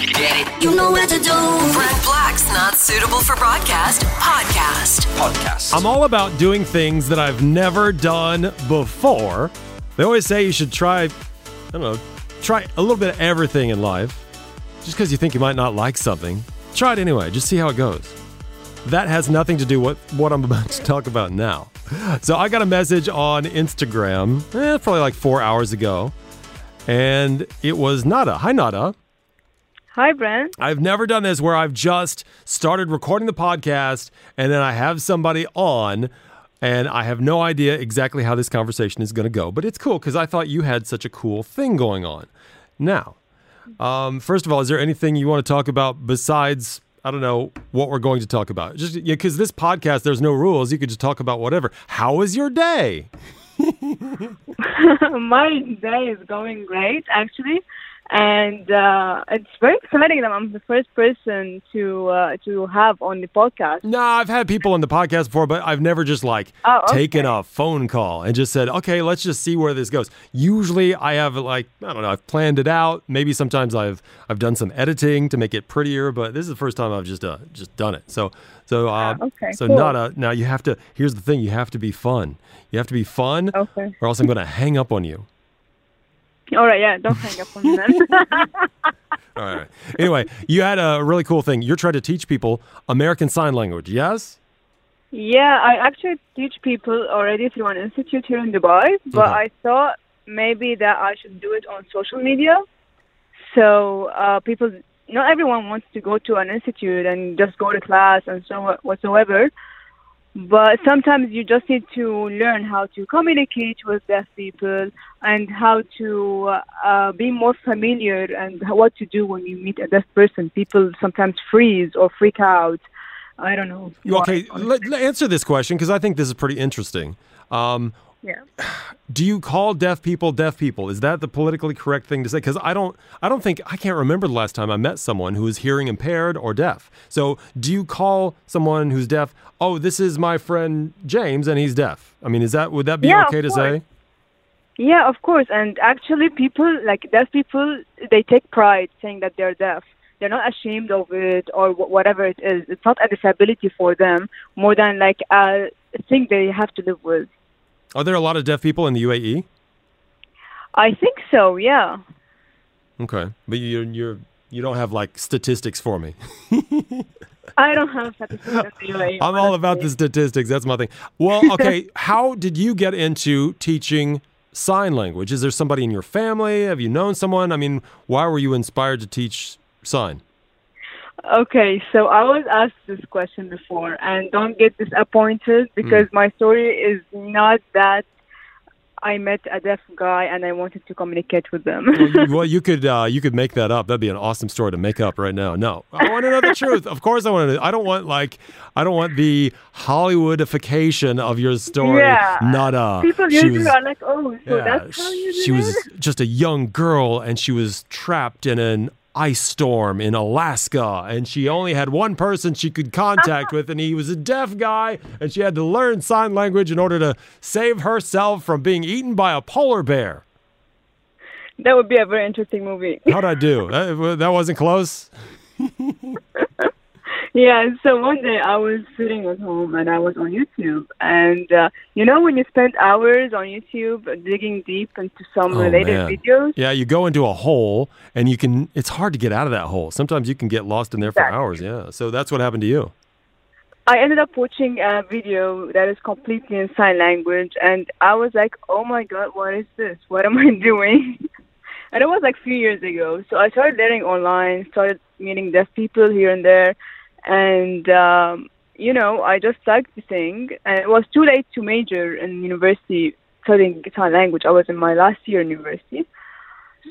Get it? You know what to do. Brent Black's Not Suitable for Broadcast podcast. Podcast. I'm all about doing things that I've never done before. They always say you should try, I don't know, try a little bit of everything in life. Just because you think you might not like something, try it anyway. Just see how it goes. That has nothing to do with what I'm about to talk about now. So I got a message on Instagram, eh, probably like four hours ago, and it was Nada. Hi, Nada. Hi, Brent. I've never done this where I've just started recording the podcast and then I have somebody on and I have no idea exactly how this conversation is going to go. But it's cool because I thought you had such a cool thing going on. Now, um, first of all, is there anything you want to talk about besides, I don't know, what we're going to talk about? Just because this podcast, there's no rules. You could just talk about whatever. How was your day? My day is going great, actually, and uh, it's very exciting that I'm the first person to uh, to have on the podcast. No, I've had people on the podcast before, but I've never just like Oh, okay. taken a phone call and just said, okay, let's just see where this goes. Usually I have like, I don't know, I've planned it out. Maybe sometimes I've I've done some editing to make it prettier, but this is the first time I've just uh, just done it. So so uh, okay, so cool. Nada now you have to here's the thing, you have to be fun. You have to be fun Okay. or else I'm gonna hang up on you. All right, yeah, don't hang up on me then. All right. Anyway, you had a really cool thing. You're trying to teach people American Sign Language, yes? yeah, I actually teach people already through an institute here in Dubai, but Okay. I thought maybe that I should do it on social media. So uh, people, not everyone wants to go to an institute and just go to class and so whatsoever. But sometimes you just need to learn how to communicate with deaf people and how to uh, be more familiar and what to do when you meet a deaf person. People sometimes freeze or freak out. I don't know. Okay, let, let- answer this question because I think this is pretty interesting. Um, Yeah. do you call deaf people deaf people? Is that the politically correct thing to say? Because I don't, I don't think I can't remember the last time I met someone who was hearing impaired or deaf. So, do you call someone who's deaf? Oh, this is my friend James, and he's deaf. I mean, is that would that be Yeah, okay to course. say? Yeah, of course. And actually, people like deaf people, they take pride saying that they're deaf. They're not ashamed of it or whatever it is. It's not a disability for them, more than like a thing they have to live with. Are there a lot of deaf people in the UAE? I think so. Yeah. Okay, but you you're you don't have like statistics for me. I don't have statistics in the UAE. I'm all about the statistics. That's my thing. Well, okay. how did you get into teaching sign language? Is there somebody in your family? Have you known someone? I mean, why were you inspired to teach sign? Okay, so I was asked this question before, and don't get disappointed because my story is not that I met a deaf guy and I wanted to communicate with them. Well, you, well, you could uh, you could make that up. That'd be an awesome story to make up right now. No, I want to know the truth. Of course, I want to. I don't want like I don't want the Hollywoodification of your story. Yeah. Not uh. People she usually was- are like, "Oh, so Yeah, that's how you she did was just a young girl and she was trapped in an ice storm in Alaska and she only had one person she could contact with and he was a deaf guy and she had to learn sign language in order to save herself from being eaten by a polar bear. That would be a very interesting movie. How'd I do? That, that wasn't close. yeah. So one day I was sitting at home and I was on YouTube, and uh, you know when you spend hours on YouTube digging deep into some Oh, related man. videos. Yeah, you go into a hole and you can it's hard to get out of that hole. Sometimes you can get lost in there for Exactly. hours. Yeah. So that's what happened to you. I ended up watching a video that is completely in sign language, and I was like, "Oh my god, what is this? What am I doing?" and it was like a few years ago. So I started learning online, started meeting deaf people here and there, and um, you know, I just liked the thing. And it was too late to major in university studying sign language. I was in my last year in university.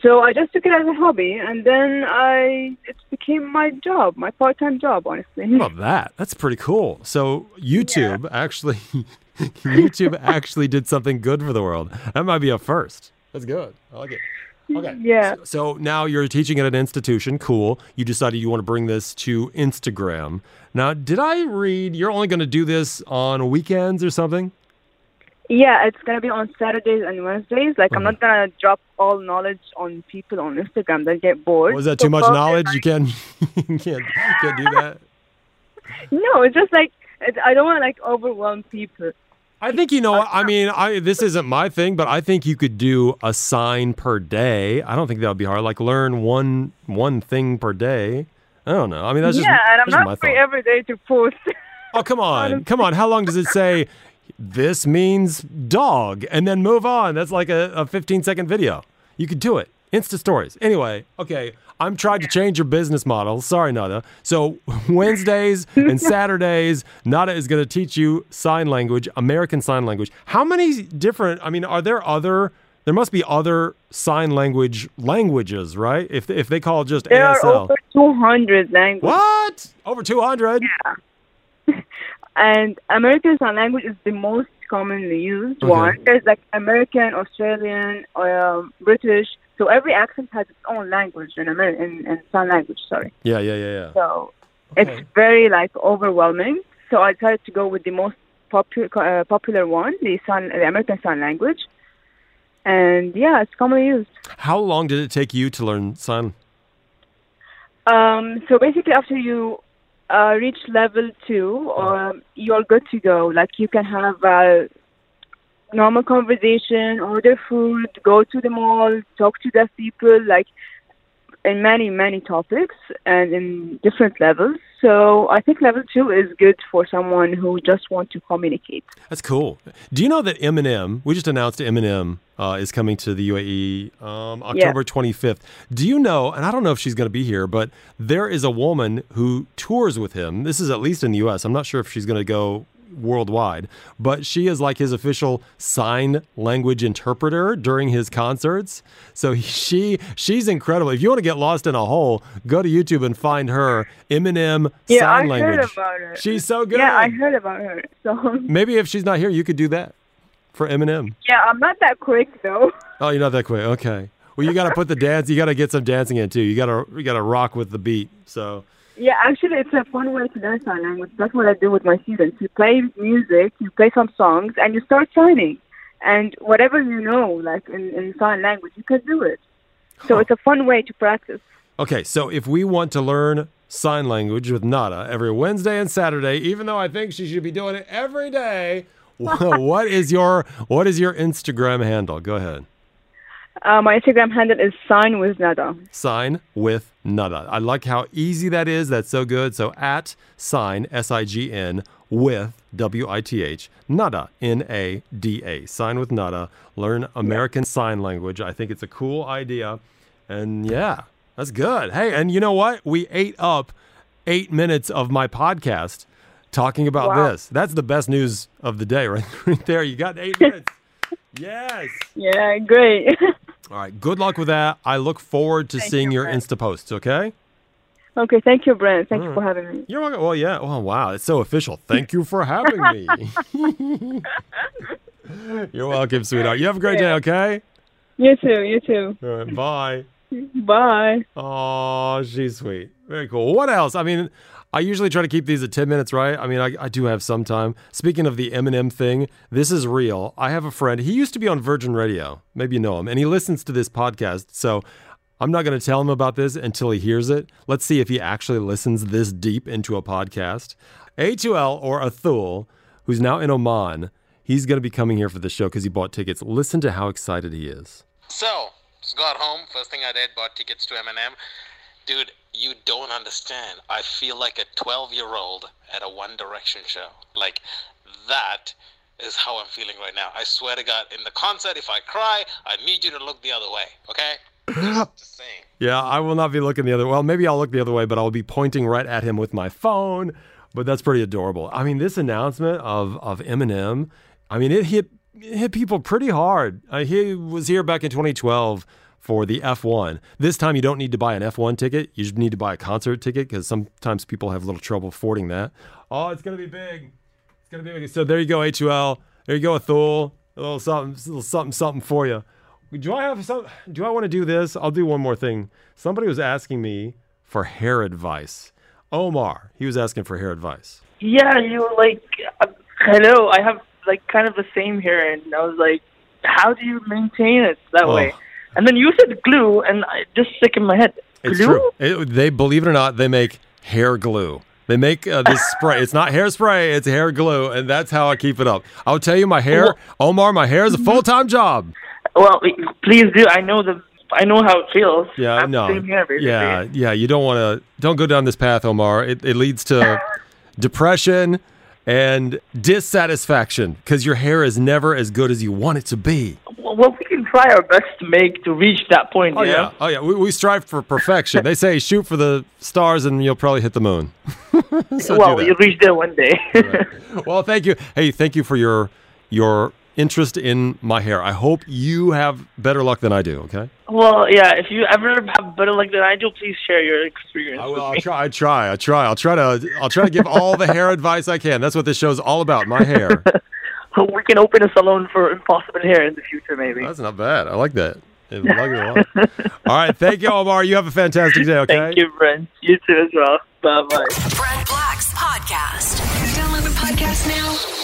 So I just took it as a hobby, and then I it became my job, my part-time job, honestly. How about that? That's pretty cool. So YouTube actually, YouTube actually did something good for the world. That might be a first. That's good. I like it. Okay. Yeah. So, so now you're teaching at an institution. Cool. You decided you want to bring this to Instagram. Now, did I read you're only going to do this on weekends or something? Yeah, it's gonna be on Saturdays and Wednesdays. Like I'm not gonna drop all knowledge on people on Instagram. They get bored. Was that So too much probably, knowledge? You can't, you can't, can't do that. No, it's just like I don't want to like overwhelm people. I think you know. I mean, I this isn't my thing, but I think you could do a sign per day. I don't think that would be hard. Like learn one one thing per day. I don't know. I mean, that's just yeah, and I'm that's just my not free every day to post. Oh, come on. Come on. How long does it say this means dog and then move on? That's like a, a 15 second video. You could do it. Insta stories. Anyway, okay. I'm trying to change your business model. Sorry, Nada. So, Wednesdays and Saturdays, Nada is going to teach you sign language, American Sign Language. How many different, I mean, are there other, there must be other sign language languages, right? If, if they call just there ASL. are over 200 languages, what? Over 200? Yeah. and American Sign Language is the most commonly used Okay. one. There's like American, Australian, um, British. So every accent has its own language in American in, in sign language. Sorry. Yeah, yeah, yeah, yeah. So Okay. it's very like overwhelming. So I decided to go with the most popular uh, popular one, the sign, the American Sign Language. And yeah, it's commonly used. How long did it take you to learn sign? Um, so basically, after you uh, reach level two, um, you're good to go. Like you can have a normal conversation, order food, go to the mall, talk to deaf people, like in many many topics and in different levels. So I think level two is good for someone who just wants to communicate. That's cool. Do you know that Eminem? We just announced Eminem uh, is coming to the UAE um, October 25th. Do you know? And I don't know if she's going to be here, but there is a woman who tours with him. This is at least in the U.S. I'm not sure if she's going to go worldwide, but she is like his official sign language interpreter during his concerts. So he- she she's incredible. If you want to get lost in a hole, go to YouTube and find her Eminem Yeah, sign I language. heard about her. She's so good. Yeah, I heard about her. So Maybe if she's not here, you could do that for Eminem. yeah, I'm not that quick though. Oh, you're not that quick. Okay. Well, you got to put the dance. You got to get some dancing in too. You got to you got to rock with the beat. So Yeah, actually, it's a fun way to learn sign language. That's what I do with my students. You play music, you play some songs, and you start signing. And whatever you know, like in, in sign language, you can do it. So it's a fun way to practice. okay. So if we want to learn sign language with Nada every Wednesday and Saturday, even though I think she should be doing it every day, what is your what is your Instagram handle? Go ahead. Uh, my Instagram handle is sign with nada. Sign with Nada. I like how easy that is. That's so good. So at sign S I G N with W I T H Nada N A D A. Sign with Nada. Learn American Sign Language. I think it's a cool idea. And yeah, that's good. Hey, and you know what? We ate up eight minutes of my podcast talking about Wow. this. That's the best news of the day, right, right there. You got eight minutes. Yes. Yeah, great. All right. Good luck with that. I look forward to Thank seeing you, your Brent. Insta posts. Okay. okay, thank you, Brent. Thank you for having me. You're welcome. Well, yeah. Oh, wow. It's so official. Thank you for having me. You're welcome, sweetheart. You have a great day. Okay. You too, you too. All right. Bye. Bye. Oh, she's sweet. Very cool. What else? I mean, I usually try to keep these at 10 minutes, right? I mean, I, I do have some time. Speaking of the Eminem thing, this is real. I have a friend. He used to be on Virgin Radio. Maybe you know him. And he listens to this podcast. So I'm not going to tell him about this until he hears it. Let's see if he actually listens this deep into a podcast. A2L or Athul, who's now in Oman, he's going to be coming here for the show because he bought tickets. Listen to how excited he is. So, just got home. First thing I did, bought tickets to Eminem. Dude, you don't understand. I feel like a 12 year old at a One Direction show. Like, that is how I'm feeling right now. I swear to God, in the concert, if I cry, I need you to look the other way, okay? Just, just saying. Yeah, I will not be looking the other. way. Well, maybe I'll look the other way, but I'll be pointing right at him with my phone. But that's pretty adorable. I mean, this announcement of of Eminem, I mean, it hit it hit people pretty hard. Uh, he was here back in 2012 for the F1. This time, you don't need to buy an F1 ticket. You just need to buy a concert ticket because sometimes people have a little trouble affording that. Oh, it's gonna be big. It's gonna be big. So there you go, H2L. There you go, Athul. A little something, a little something, something for you. Do I have some? Do I want to do this? I'll do one more thing. Somebody was asking me for hair advice. Omar, he was asking for hair advice. Yeah, you were like. Uh, hello, I have like kind of the same hair, and I was like, how do you maintain it that Oh. way? And then you said glue, and it just stuck in my head. It's glue? true. It, they believe it or not, they make hair glue. They make uh, this spray. It's not hairspray, it's hair glue, and that's how I keep it up. I'll tell you, my hair, Well- Omar, my hair is a full time job. Well, please do. I know the. I know how it feels. I Yeah, have no, hair, yeah, yeah. You don't want to. Don't go down this path, Omar. It, it leads to depression and dissatisfaction because your hair is never as good as you want it to be. Well, we can try our best to make to reach that point. Oh yeah, know? oh yeah. We, we strive for perfection. they say shoot for the stars and you'll probably hit the moon. So well, you'll reach there one day. Well, thank you. Hey, thank you for your your interest in my hair. I hope you have better luck than I do. Okay. well, yeah. If you ever have better luck than I do, please share your experience I with will. I'll try. I try. I try. I'll try to. I'll try to give all the hair advice I can. That's what this show's all about. My hair. We can open a salon for impossible hair in the future, maybe. That's not bad. I like that. I like it a lot. All right. Thank you, Omar. You have a fantastic day. Okay. Thank you, Brent. You too as well. Bye bye. Brent Black's podcast. Download the podcast now.